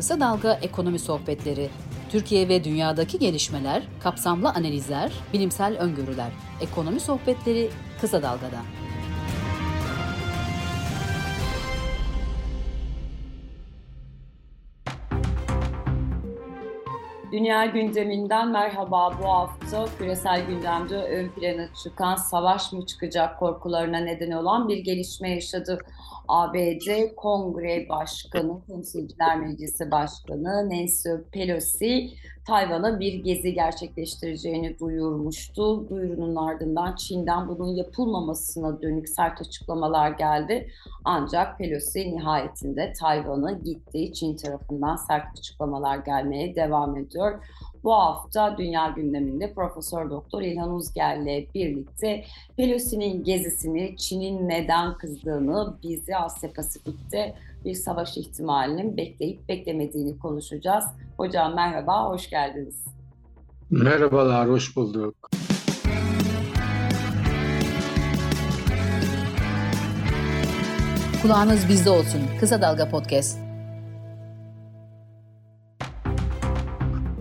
Kısa Dalga Ekonomi Sohbetleri. Türkiye ve dünyadaki gelişmeler, kapsamlı analizler, bilimsel öngörüler. Ekonomi Sohbetleri Kısa Dalga'da. Dünya gündeminden merhaba. Bu hafta küresel gündemde ön plana çıkan savaş mı çıkacak korkularına neden olan bir gelişme yaşadı. ABD Kongre Başkanı, Temsilciler Meclisi Başkanı Nancy Pelosi Tayvan'a bir gezi gerçekleştireceğini duyurmuştu. Duyurunun ardından Çin'den bunun yapılmamasına dönük sert açıklamalar geldi. Ancak Pelosi nihayetinde Tayvan'a gitti. Çin tarafından sert açıklamalar gelmeye devam ediyor. Bu hafta dünya gündeminde Profesör Doktor İlhan Uzger'le birlikte Pelosi'nin gezisini, Çin'in neden kızdığını, bizi Asya Pasifik'te bir savaş ihtimalinin bekleyip beklemediğini konuşacağız. Hocam merhaba, hoş geldiniz. Merhabalar, hoş bulduk. Kulağınız bizde olsun. Kısa Dalga Podcast.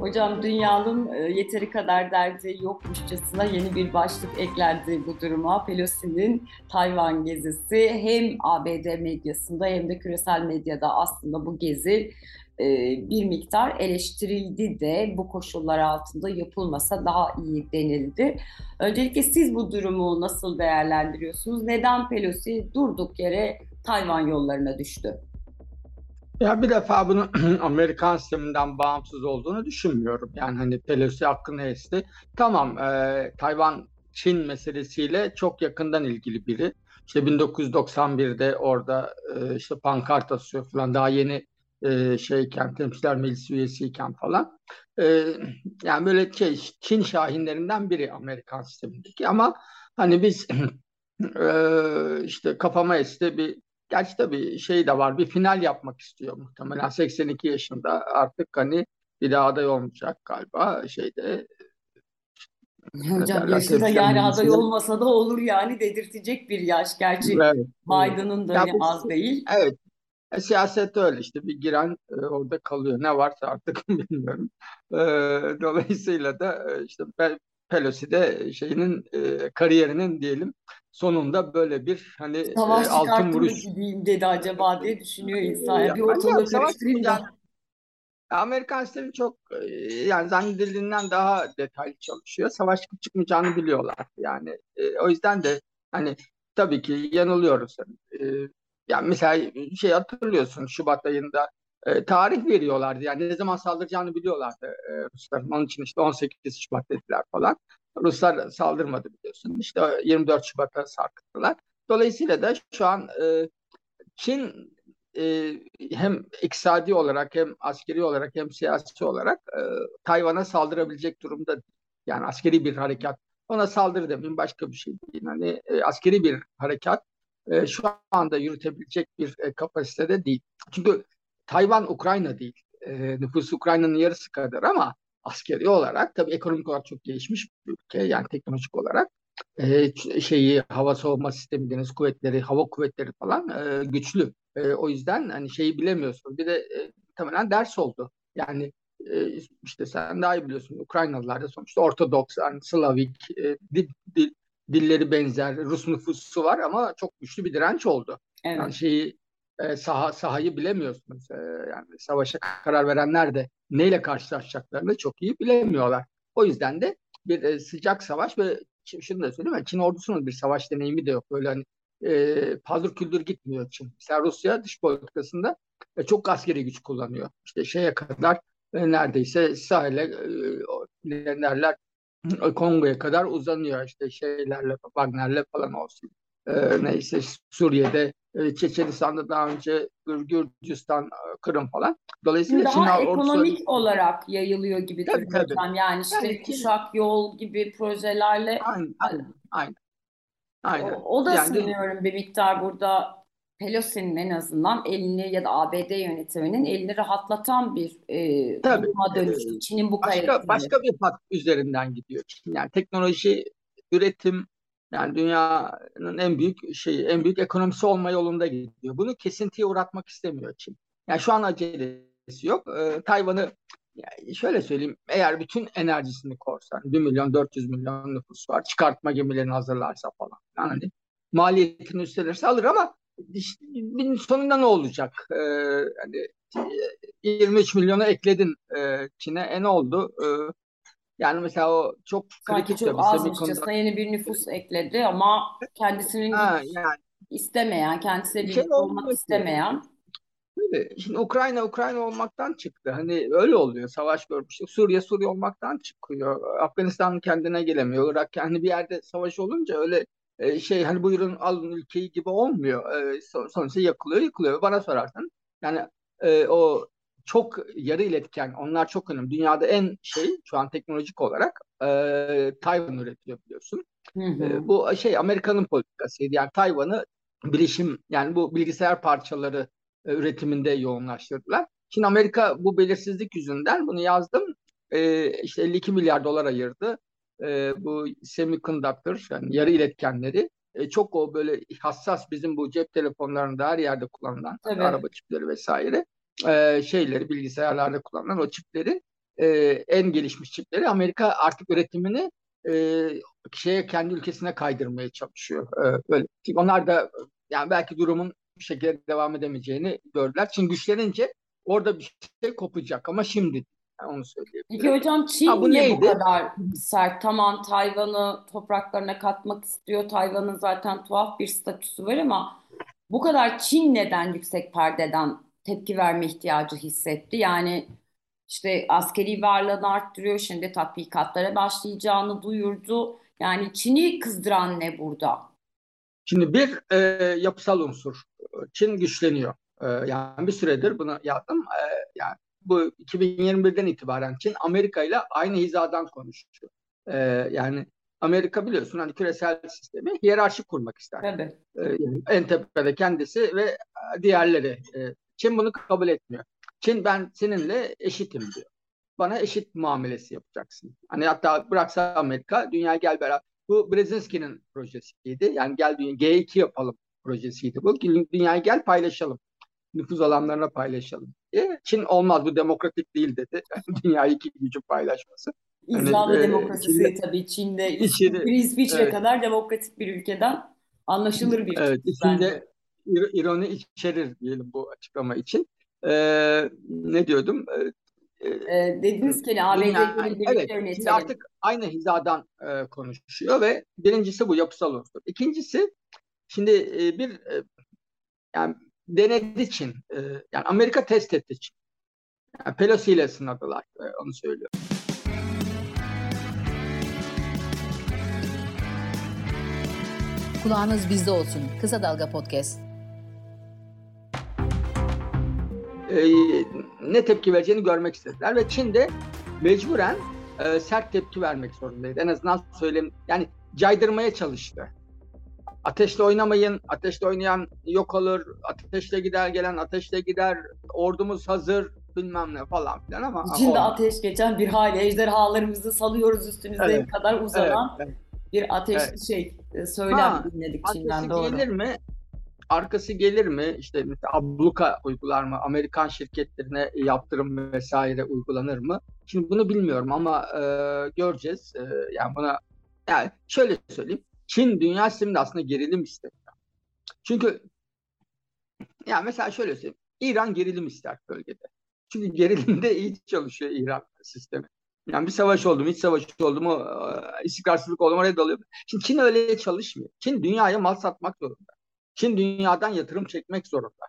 Hocam dünyanın e, yeteri kadar derdi yokmuşçasına yeni bir başlık eklendi bu duruma. Pelosi'nin Tayvan gezisi hem ABD medyasında hem de küresel medyada aslında bu gezi e, bir miktar eleştirildi de bu koşullar altında yapılmasa daha iyi denildi. Öncelikle siz bu durumu nasıl değerlendiriyorsunuz? Neden Pelosi durduk yere Tayvan yollarına düştü? Ya bir defa bunun Amerikan sisteminden bağımsız olduğunu düşünmüyorum. Yani hani Pelosi hakkını esti. Tamam, e, Tayvan Çin meselesiyle çok yakından ilgili biri. İşte 1991'de orada e, işte pankart asıyor falan daha yeni e, şeyken temsilciler meclisi üyesiyken falan. E, yani böyle şey, Çin şahinlerinden biri Amerikan sistemindeki ama hani biz e, işte kafama esti bir Gerçi tabii şey de var bir final yapmak istiyor muhtemelen 82 yaşında artık hani bir daha aday olmayacak galiba şeyde. Hocam yaşı da yani aday olmasa da olur yani dedirtecek bir yaş. Gerçi evet, Biden'ın da bu, az değil. Evet. E, siyaset öyle işte bir giren e, orada kalıyor. Ne varsa artık bilmiyorum. E, dolayısıyla da e, işte Pelosi de şeyinin e, kariyerinin diyelim sonunda böyle bir hani e, Savaş e, altın vuruş gibiyim dedi acaba diye düşünüyor insan. Ya, bir ortalığı karıştırayım da. Amerikan sistemi çok e, yani zannedildiğinden daha detaylı çalışıyor. Savaş çıkmayacağını biliyorlar. Yani e, o yüzden de hani tabii ki yanılıyoruz. E, yani mesela şey hatırlıyorsun Şubat ayında e, tarih veriyorlardı. Yani ne zaman saldıracağını biliyorlardı e, Rusların. Onun için işte 18 Şubat dediler falan. Ruslar saldırmadı biliyorsun. İşte 24 Şubat'a sarkıttılar. Dolayısıyla da şu an e, Çin e, hem iktisadi olarak hem askeri olarak hem siyasi olarak e, Tayvan'a saldırabilecek durumda değil. Yani askeri bir harekat. Ona saldırı demeyin başka bir şey değil. Hani e, askeri bir harekat e, şu anda yürütebilecek bir e, kapasitede değil. Çünkü Tayvan Ukrayna değil. E, nüfusu Ukrayna'nın yarısı kadar ama askeri olarak tabii ekonomik olarak çok gelişmiş bir ülke yani teknolojik olarak e, şeyi hava savunma sistemi deniz kuvvetleri, hava kuvvetleri falan e, güçlü. E, o yüzden hani şeyi bilemiyorsun. Bir de e, muhtemelen ders oldu. Yani e, işte sen daha iyi biliyorsun Ukraynalılar da sonuçta Ortodoks, yani Slavik, e, dil, dil, dilleri benzer, Rus nüfusu var ama çok güçlü bir direnç oldu. Evet. Yani şeyi e, saha, sahayı bilemiyorsunuz. E, yani savaşa karar verenler de neyle karşılaşacaklarını çok iyi bilemiyorlar. O yüzden de bir e, sıcak savaş ve şunu da söyleyeyim Çin ordusunun bir savaş deneyimi de yok. Böyle hani e, paldır küldür gitmiyor Çin. Mesela Rusya dış politikasında e, çok askeri güç kullanıyor. İşte şeye kadar e, neredeyse sahile e, derler Kongo'ya kadar uzanıyor işte şeylerle Wagner'le falan olsun. E, neyse Suriye'de e, Çeçenistan'da daha önce Gürcistan, e, Kırım falan. Dolayısıyla daha Çin ekonomik ordusu... olarak yayılıyor gibi tabii, tabii. hocam. Yani işte yani, kuşak yol gibi projelerle. Aynen. Aynen. aynen. O, o da yani, sanıyorum bir miktar burada Pelosi'nin en azından elini ya da ABD yönetiminin elini rahatlatan bir e, Tabii. duruma dönüştü. Çin'in bu başka, başka bir pat üzerinden gidiyor. Yani teknoloji, üretim, yani dünyanın en büyük şeyi, en büyük ekonomisi olma yolunda gidiyor. Bunu kesintiye uğratmak istemiyor Çin. Yani şu an acelesi yok. E, Tayvan'ı yani şöyle söyleyeyim eğer bütün enerjisini korsan 1 milyon 400 milyon nüfus var çıkartma gemilerini hazırlarsa falan yani hani maliyetini üstlenirse alır ama işte, sonunda ne olacak? Ee, yani 23 milyonu ekledin e, Çin'e e ne oldu? Yani mesela o çok Sanki kritik çok tabii. azmışçasına yeni bir nüfus ekledi ama kendisinin ha, yani istemeyen, kendisiyle şey birlikte olmak olmuyor ki. istemeyen Tabii. Şimdi Ukrayna Ukrayna olmaktan çıktı. Hani öyle oluyor. Savaş görmüştük. Suriye Suriye olmaktan çıkıyor. Afganistan kendine gelemiyor. Irak hani bir yerde savaş olunca öyle e, şey hani buyurun alın ülkeyi gibi olmuyor. E, son- sonuçta yakılıyor yıkılıyor. Bana sorarsan yani e, o çok yarı iletken onlar çok önemli. Dünyada en şey şu an teknolojik olarak e, Tayvan üretiyor biliyorsun. Hı hı. E, bu şey Amerika'nın politikasıydı. Yani Tayvan'ı bilişim yani bu bilgisayar parçaları e, üretiminde yoğunlaştırdılar. Şimdi Amerika bu belirsizlik yüzünden bunu yazdım. E, işte 52 milyar dolar ayırdı. E, bu semiconductor yani yarı iletkenleri e, çok o böyle hassas bizim bu cep telefonlarında her yerde kullanılan Tabii. araba çipleri vesaire e, şeyleri bilgisayarlarda kullanılan o çipleri e, en gelişmiş çipleri Amerika artık üretimini e, şeye kendi ülkesine kaydırmaya çalışıyor. E, böyle. Çünkü onlar da yani belki durumun bir şekilde devam edemeyeceğini gördüler. Çin güçlenince orada bir şey kopacak ama şimdi yani onu söyleyeyim. Peki hocam Çin Ha, bu niye bu neydi? kadar sert? Tamam Tayvan'ı topraklarına katmak istiyor. Tayvan'ın zaten tuhaf bir statüsü var ama bu kadar Çin neden yüksek perdeden tepki verme ihtiyacı hissetti? Yani işte askeri varlığını arttırıyor. Şimdi tatbikatlara başlayacağını duyurdu. Yani Çin'i kızdıran ne burada? Şimdi bir e, yapısal unsur. Çin güçleniyor. E, yani bir süredir bunu yaptım. E, yani bu 2021'den itibaren Çin Amerika ile aynı hizadan konuşuyor. E, yani Amerika biliyorsun hani küresel sistemi hiyerarşi kurmak ister. Tabii. E, yani en tepede kendisi ve diğerleri. E, Çin bunu kabul etmiyor. Çin ben seninle eşitim diyor. Bana eşit muamelesi yapacaksın. Hani hatta bıraksa Amerika dünya gel beraber. Bu Brzezinski'nin projesiydi. Yani gel dünya G2 yapalım projesiydi bu. Dünyayı gel paylaşalım. Nüfuz alanlarına paylaşalım diye. Çin olmaz bu demokratik değil dedi. Dünyayı iki gücü paylaşması. İzlanda Hani, e, demokrasisi Çin'de- tabii Çin'de İsviçre evet. kadar demokratik bir ülkeden anlaşılır bir Evet, içinde ironi içerir diyelim bu açıklama için. Ee, ne diyordum? Ee, Ee, dediniz ki hani ABD Dünya- ile birlikte evet, şimdi artık aynı hizadan e, konuşuyor ve birincisi bu yapısal unsur. İkincisi şimdi e, bir e, yani denedi Çin. E, yani Amerika test etti Çin. Yani Pelosi ile sınadılar. e, onu söylüyor. Kulağınız bizde olsun. Kısa Dalga Podcast. E, ne tepki vereceğini görmek istediler ve Çin de mecburen e, sert tepki vermek zorundaydı. En azından söyleyeyim yani caydırmaya çalıştı. Ateşle oynamayın, ateşle oynayan yok olur, ateşle gider gelen ateşle gider, ordumuz hazır bilmem ne falan filan ama İçinde olmadı. ateş geçen bir hali ejderhalarımızı salıyoruz üstünüze Evet. kadar uzanan Evet, evet. bir ateşli Evet. şey e, söylem Ha, dinledik Çin'den doğru. gelir mi? Arkası gelir mi? İşte abluka uygular mı? Amerikan şirketlerine yaptırım vesaire uygulanır mı? Şimdi bunu bilmiyorum ama e, göreceğiz. E, yani buna yani şöyle söyleyeyim. Çin dünya sisteminde aslında gerilim istemiyor. Çünkü yani mesela şöyle söyleyeyim. İran gerilim ister bölgede. Çünkü gerilimde iyi çalışıyor İran sistemi. Yani bir savaş oldu mu, iç savaş oldu mu, e, istikrarsızlık oldu mu oraya dalıyor. Şimdi Çin öyle çalışmıyor. Çin dünyaya mal satmak zorunda. Çin dünyadan yatırım çekmek zorunda.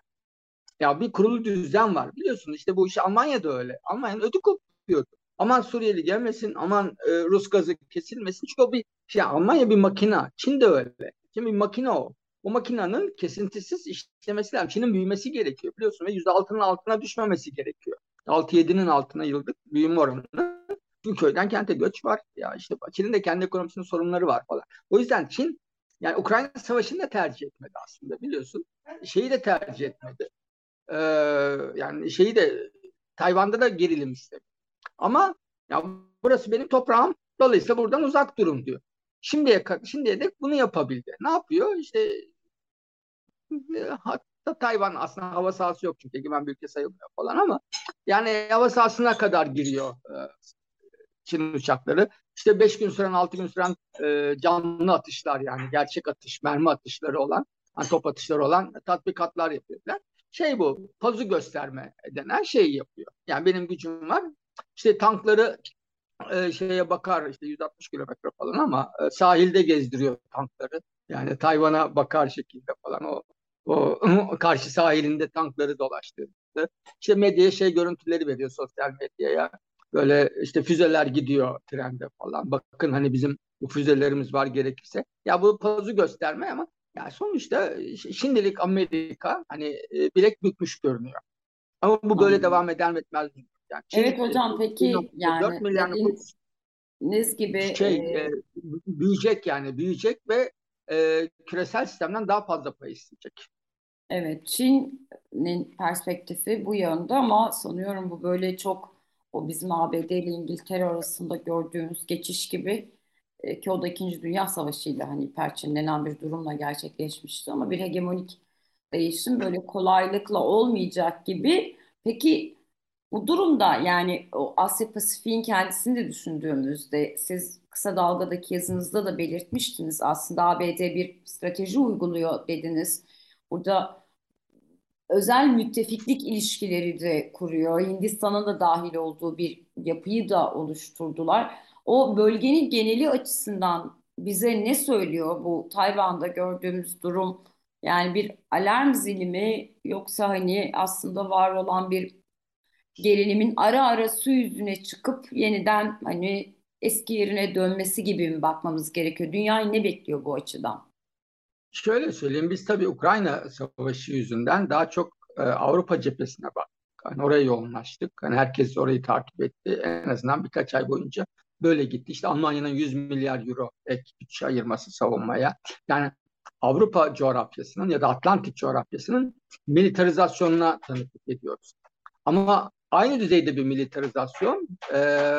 Ya bir kurulu düzen var. Biliyorsun işte bu iş Almanya'da öyle. Almanya'nın ödü kopuyordu. Aman Suriyeli gelmesin, aman e, Rus gazı kesilmesin. Çünkü o bir şey Almanya bir makina. Çin de öyle. Çin bir makine o. O makinenin kesintisiz işlemesi lazım. Çin'in büyümesi gerekiyor biliyorsun ve %6'nın altına düşmemesi gerekiyor. 6-7'nin altına yıllık büyüme oranı. Çünkü köyden kente göç var. Ya işte Çin'in de kendi ekonomisinin sorunları var falan. O yüzden Çin yani Ukrayna Savaşı'nı da tercih etmedi aslında biliyorsun. Şeyi de tercih etmedi. Ee, yani şeyi de Tayvan'da da gerilim istedi. Ama ya burası benim toprağım. Dolayısıyla buradan uzak durun diyor. Şimdiye şimdiye dek bunu yapabildi. Ne yapıyor? İşte hatta Tayvan aslında hava sahası yok çünkü egemen bir ülke sayılmıyor falan ama Yani hava sahasına kadar giriyor e, Çin uçakları. İşte 5 gün süren, 6 gün süren e, canlı atışlar yani gerçek atış, mermi atışları olan, yani top atışları olan tatbikatlar yapıyorlar. Şey bu, pozu gösterme denen şeyi yapıyor. Yani benim gücüm var. İşte tankları e, şeye bakar işte 160 kilometre falan ama e, sahilde gezdiriyor tankları. Yani Tayvan'a bakar şekilde falan o o karşı sahilinde tankları dolaştırdı. İşte medyaya şey görüntüleri veriyor sosyal medyaya. Böyle işte füzeler gidiyor trende falan. Bakın hani bizim bu füzelerimiz var gerekirse. Ya bu pozu gösterme ama ya sonuçta şimdilik Amerika hani e, bilek bükmüş görünüyor. Ama bu böyle devam eder mi etmez mi? Yani evet hocam peki yani 4 milyar nüfus gibi şey e... E, büyüyecek yani büyüyecek ve e, küresel sistemden daha fazla pay isteyecek. Evet, Çin'in perspektifi bu yönde ama sanıyorum bu böyle çok o bizim ABD ile İngiltere arasında gördüğümüz geçiş gibi e, ki o da İkinci Dünya Savaşı ile hani perçinlenen bir durumla gerçekleşmişti ama bir hegemonik değişim böyle kolaylıkla olmayacak gibi. Peki bu durumda yani o Asya Pasifik'in kendisini de düşündüğümüzde siz kısa dalgadaki yazınızda da belirtmiştiniz aslında ABD bir strateji uyguluyor dediniz. Burada özel müttefiklik ilişkileri de kuruyor. Hindistan'ın da dahil olduğu bir yapıyı da oluşturdular. O bölgenin geneli açısından bize ne söylüyor bu Tayvan'da gördüğümüz durum? Yani bir alarm zili mi yoksa hani aslında var olan bir gerilimin ara ara su yüzüne çıkıp yeniden hani eski yerine dönmesi gibi mi bakmamız gerekiyor? Dünyayı ne bekliyor bu açıdan? Şöyle söyleyeyim, biz tabii Ukrayna Savaşı yüzünden daha çok e, Avrupa cephesine baktık. Hani oraya yoğunlaştık. Hani herkes orayı takip etti. En azından birkaç ay boyunca böyle gitti. İşte Almanya'nın 100 milyar euro ek güç ayırması savunmaya. Yani Avrupa coğrafyasının ya da Atlantik coğrafyasının militarizasyonuna tanıklık ediyoruz. Ama aynı düzeyde bir militarizasyon e,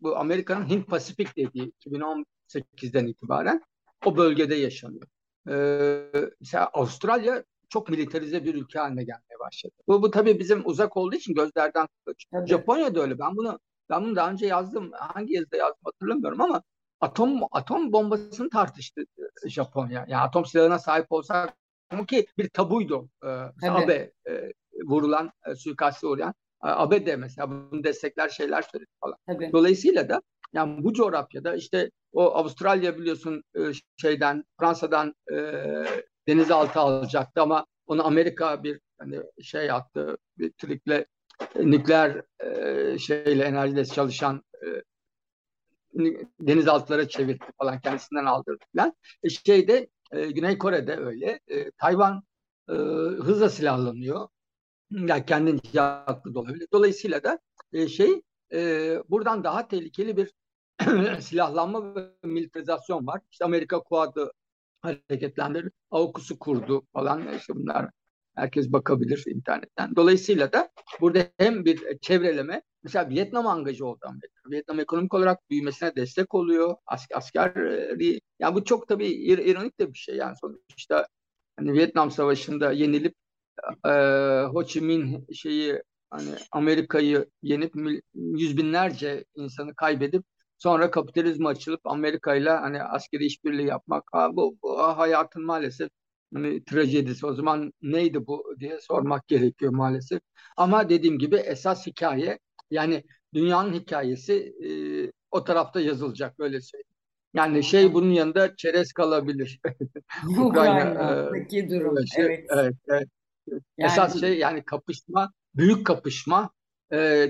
bu Amerika'nın Hint Pasifik dediği 2018'den itibaren o bölgede yaşanıyor. Ee, mesela Avustralya çok militarize bir ülke haline gelmeye başladı. Bu, bu tabii bizim uzak olduğu için gözlerden kaçıyor. Japonya da öyle. Ben bunu ben bunu daha önce yazdım. Hangi yazıda yazdım hatırlamıyorum ama atom atom bombasını tartıştı e, Japonya. Yani atom silahına sahip olsak ki bir tabuydu. Ee, Abe e, vurulan, e, suikaste uğrayan Abe de mesela bunu destekler şeyler söyledi falan. Tabii. Dolayısıyla da yani bu coğrafyada işte o Avustralya biliyorsun e, şeyden Fransa'dan e, denizaltı alacaktı ama onu Amerika bir hani şey attı bir trikle nükleer e, şeyle enerjiyle çalışan e, denizaltılara çevirdi falan kendisinden aldırdı falan. E, şeyde e, Güney Kore'de öyle. E, Tayvan e, hızla silahlanıyor. Yani kendince haklı da olabilir. Dolayısıyla da e, şey e, buradan daha tehlikeli bir silahlanma ve militarizasyon var. İşte Amerika Kuad'ı hareketlendirdi. AUKUS'u kurdu falan. İşte bunlar herkes bakabilir internetten. Dolayısıyla da burada hem bir çevreleme, mesela Vietnam angajı oldu Amerika. Vietnam ekonomik olarak büyümesine destek oluyor. Asker, askeri, yani bu çok tabii ironik de bir şey yani sonuçta hani Vietnam Savaşı'nda yenilip e, Ho Chi Minh şeyi hani Amerika'yı yenip yüz binlerce insanı kaybedip Sonra kapitalizm açılıp Amerika ile hani askeri işbirliği yapmak ha, bu, bu hayatın maalesef hani, trajedisi. O zaman neydi bu diye sormak gerekiyor maalesef. Ama dediğim gibi esas hikaye yani dünyanın hikayesi e, o tarafta yazılacak öyle söyleyeyim. Yani şey bunun yanında çerez kalabilir. Ukrayna'daki e, durum. Şey, evet. evet, evet. Yani... Esas şey yani kapışma, büyük kapışma.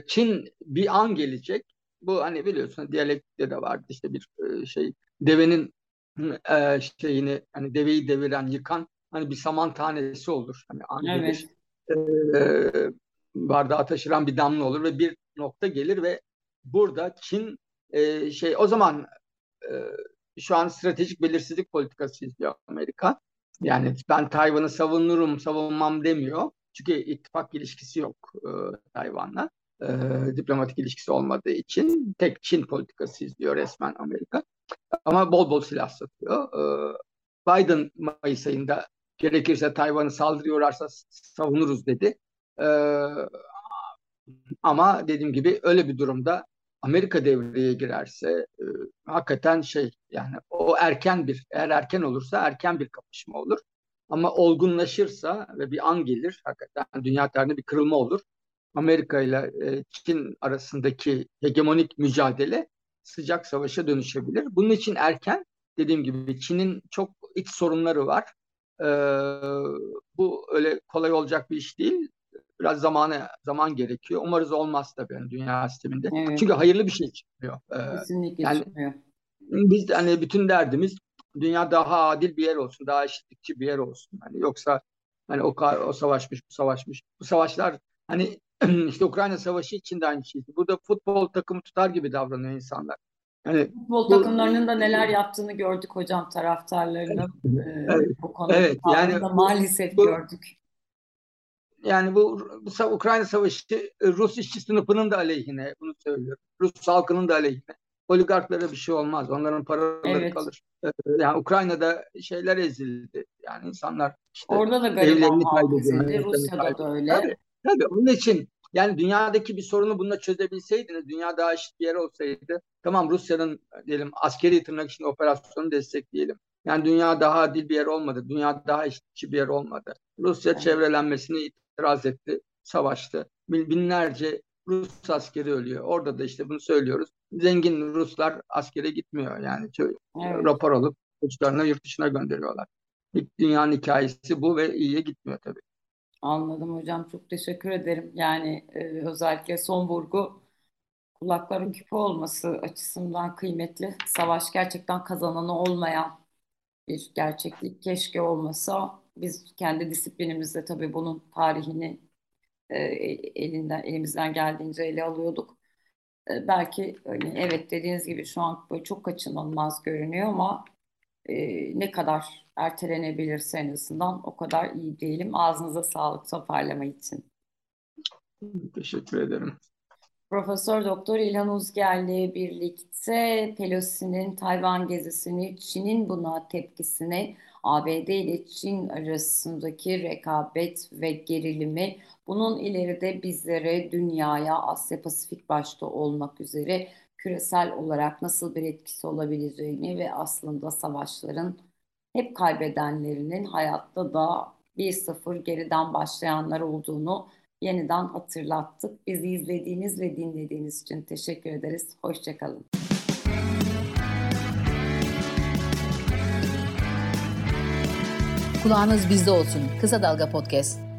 Çin bir an gelecek bu hani biliyorsun diyalektikte de vardı işte bir e, şey devenin e, şeyini hani deveyi deviren yıkan hani bir saman tanesi olur. Hani evet. bir e, bardağa taşıran bir damla olur ve bir nokta gelir ve burada Çin e, şey o zaman e, şu an stratejik belirsizlik politikası izliyor Amerika. Yani ben Tayvan'ı savunurum, savunmam demiyor. Çünkü ittifak ilişkisi yok e, Tayvan'la e, diplomatik ilişkisi olmadığı için tek Çin politikası izliyor resmen Amerika. Ama bol bol silah satıyor. E, Biden Mayıs ayında gerekirse Tayvan'ı saldırıyorlarsa savunuruz dedi. E, ama dediğim gibi öyle bir durumda Amerika devreye girerse e, hakikaten şey yani o erken bir eğer erken olursa erken bir kapışma olur. Ama olgunlaşırsa ve bir an gelir hakikaten dünya tarihinde bir kırılma olur. Amerika ile e, Çin arasındaki hegemonik mücadele sıcak savaşa dönüşebilir. Bunun için erken dediğim gibi Çin'in çok iç sorunları var. Ee, bu öyle kolay olacak bir iş değil. Biraz zamanı zaman gerekiyor. Umarız olmaz tabii yani dünya sisteminde. Evet. Çünkü hayırlı bir şey çıkmıyor. Ee, Kesinlikle yani, çıkmıyor. Biz hani bütün derdimiz dünya daha adil bir yer olsun, daha eşitlikçi bir yer olsun. Hani yoksa hani o o savaşmış, bu savaşmış. Bu savaşlar hani işte Ukrayna Savaşı için de aynı şeydi. Burada futbol takımı tutar gibi davranıyor insanlar. Yani futbol bu, takımlarının da neler yaptığını gördük hocam taraftarlarının evet, e, bu konuda evet, yani maalesef bu, gördük. Yani bu, bu Ukrayna Savaşı Rus işçi sınıfının da aleyhine bunu söylüyorum. Rus halkının da aleyhine. Oligarklara bir şey olmaz. Onların paraları evet. kalır. Yani Ukrayna'da şeyler ezildi. Yani insanlar işte Orada da gariban halk ezildi. Rusya'da da öyle. Tabii, tabii. Onun için yani dünyadaki bir sorunu bununla çözebilseydiniz, dünya daha eşit bir yer olsaydı, tamam Rusya'nın diyelim askeri tırnak için operasyonu destekleyelim. Yani dünya daha adil bir yer olmadı, dünya daha eşitçi bir yer olmadı. Rusya evet. çevrelenmesini itiraz etti, savaştı. Binlerce Rus askeri ölüyor. Orada da işte bunu söylüyoruz. Zengin Ruslar askere gitmiyor yani. Evet. Rapor alıp çocuklarına yurt dışına gönderiyorlar. Dünyanın hikayesi bu ve iyiye gitmiyor tabii. Anladım hocam. Çok teşekkür ederim. Yani e, özellikle son vurgu kulakların küpe olması açısından kıymetli. Savaş gerçekten kazananı olmayan bir gerçeklik. Keşke olmasa biz kendi disiplinimizde tabii bunun tarihini e, elinden elimizden geldiğince ele alıyorduk. E, belki hani evet dediğiniz gibi şu an böyle çok kaçınılmaz görünüyor ama e, ne kadar ertelenebilirse en azından o kadar iyi değilim. Ağzınıza sağlık toparlama için. Teşekkür ederim. Profesör Doktor İlhan Uzger'le birlikte Pelosi'nin Tayvan gezisini, Çin'in buna tepkisini, ABD ile Çin arasındaki rekabet ve gerilimi, bunun ileride bizlere, dünyaya, Asya Pasifik başta olmak üzere küresel olarak nasıl bir etkisi olabileceğini ve aslında savaşların hep kaybedenlerinin hayatta da 1-0 geriden başlayanlar olduğunu yeniden hatırlattık. Bizi izlediğiniz ve dinlediğiniz için teşekkür ederiz. Hoşçakalın. Kulağınız bizde olsun. Kısa Dalga Podcast.